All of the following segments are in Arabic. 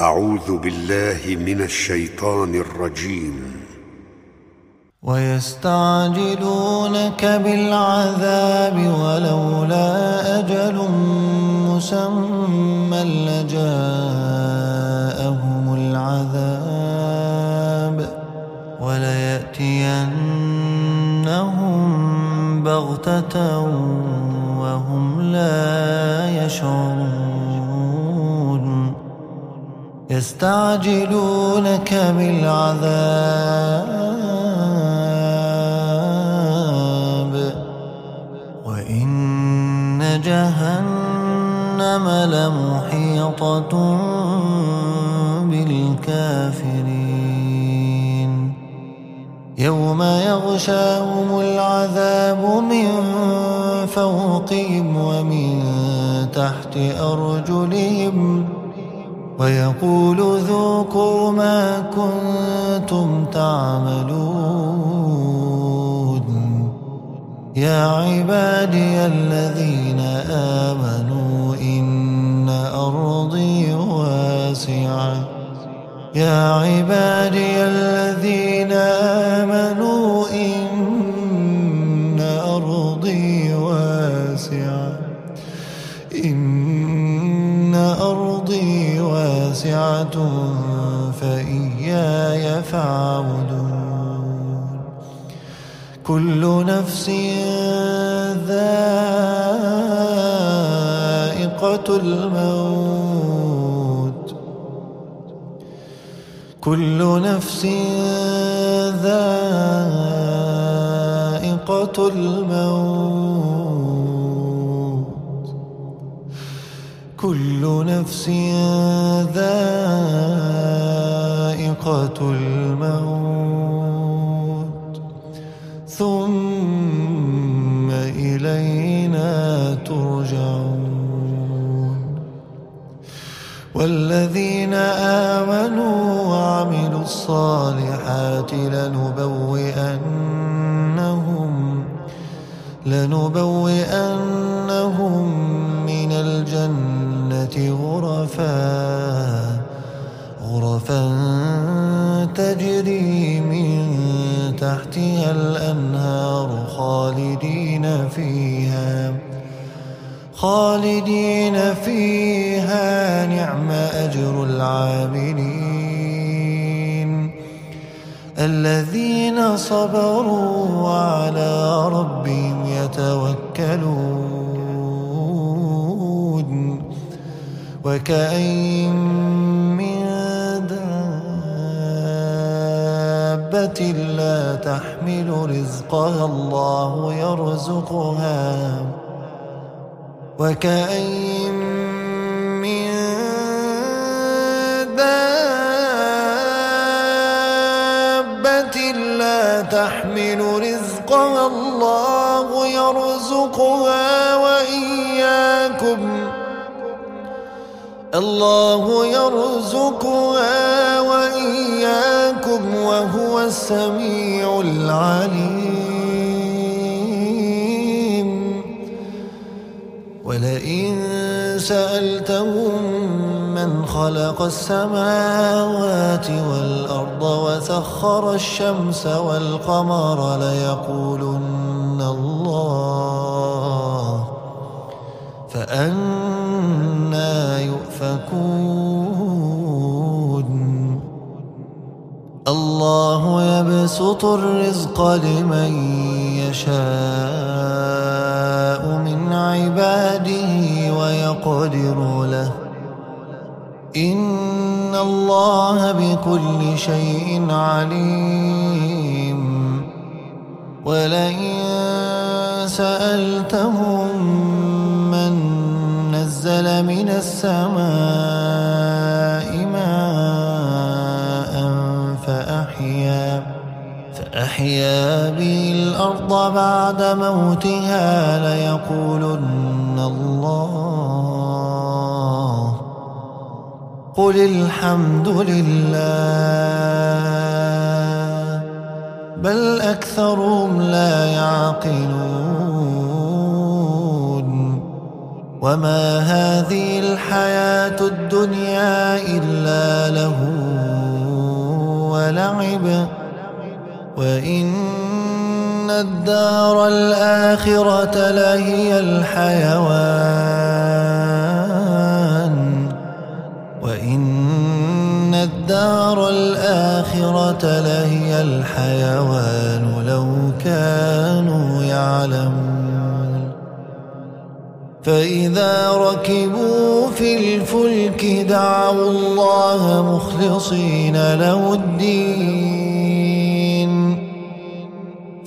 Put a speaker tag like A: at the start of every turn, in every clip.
A: أعوذ بالله من الشيطان الرجيم.
B: ويستعجلونك بالعذاب ولولا أجل مسمى لجاءهم العذاب وليأتينهم بغتة وهم لا يشعرون. يستعجلونك بالعذاب. وإن جهنم لمحيطة بالكافرين. يوم يغشاهم العذاب من فوقهم ومن تحت أرجلهم ويقول ذوقوا ما كنتم تعملون. يا عبادي الذين آمنوا إن أرضي واسعة. يا عبادي الذين آمنوا إن أرضي واسعة. إن كل نفس ذائقة الموت. كل نفس ذائقة الموت. كل نفس ذائقة الموت والذين آمنوا وعملوا الصالحات لنبوئنهم لنبوئنهم من الجنة غرفا غرفا تجري من تحتها الأنهار خالدين فيها. خالدين فيها نعم أجر العاملين. الذين صبروا وعلى ربهم يتوكلون. وكأين من دابة لا تحمل رزقها الله يرزقها. وكأين من دابة لا تحمل رزقها الله يرزقها وإياكم. الله يرزقها وإياكم وهو السميع العليم. ولئن سألتهم من خلق السماوات والأرض وسخر الشمس والقمر ليقولن الله فأنا يؤفكون. الله يبسط الرزق لمن يشاء. ويقدر له إن الله بكل شيء عليم ولئن سألتهم من نزل من السماء ماء فأحيا فأحيا به الأرض بعد موتها ليقولن الله. قل الحمد لله بل أكثرهم لا يعقلون. وما هذه الحياة الدنيا إلا له ولعب. وإن الدار الآخرة لهي الحيوان وإن الدار الآخرة لهي الحيوان لو كانوا يعلمون. فإذا ركبوا في الفلك دعوا الله مخلصين له الدين.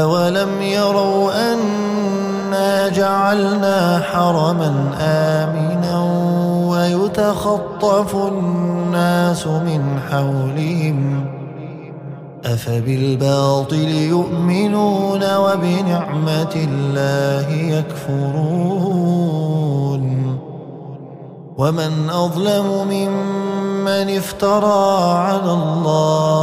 B: أولم يروا أنا جعلنا حرما آمنا ويتخطف الناس من حولهم أفبالباطل يؤمنون وبنعمة الله يكفرون ومن أظلم ممن افترى على الله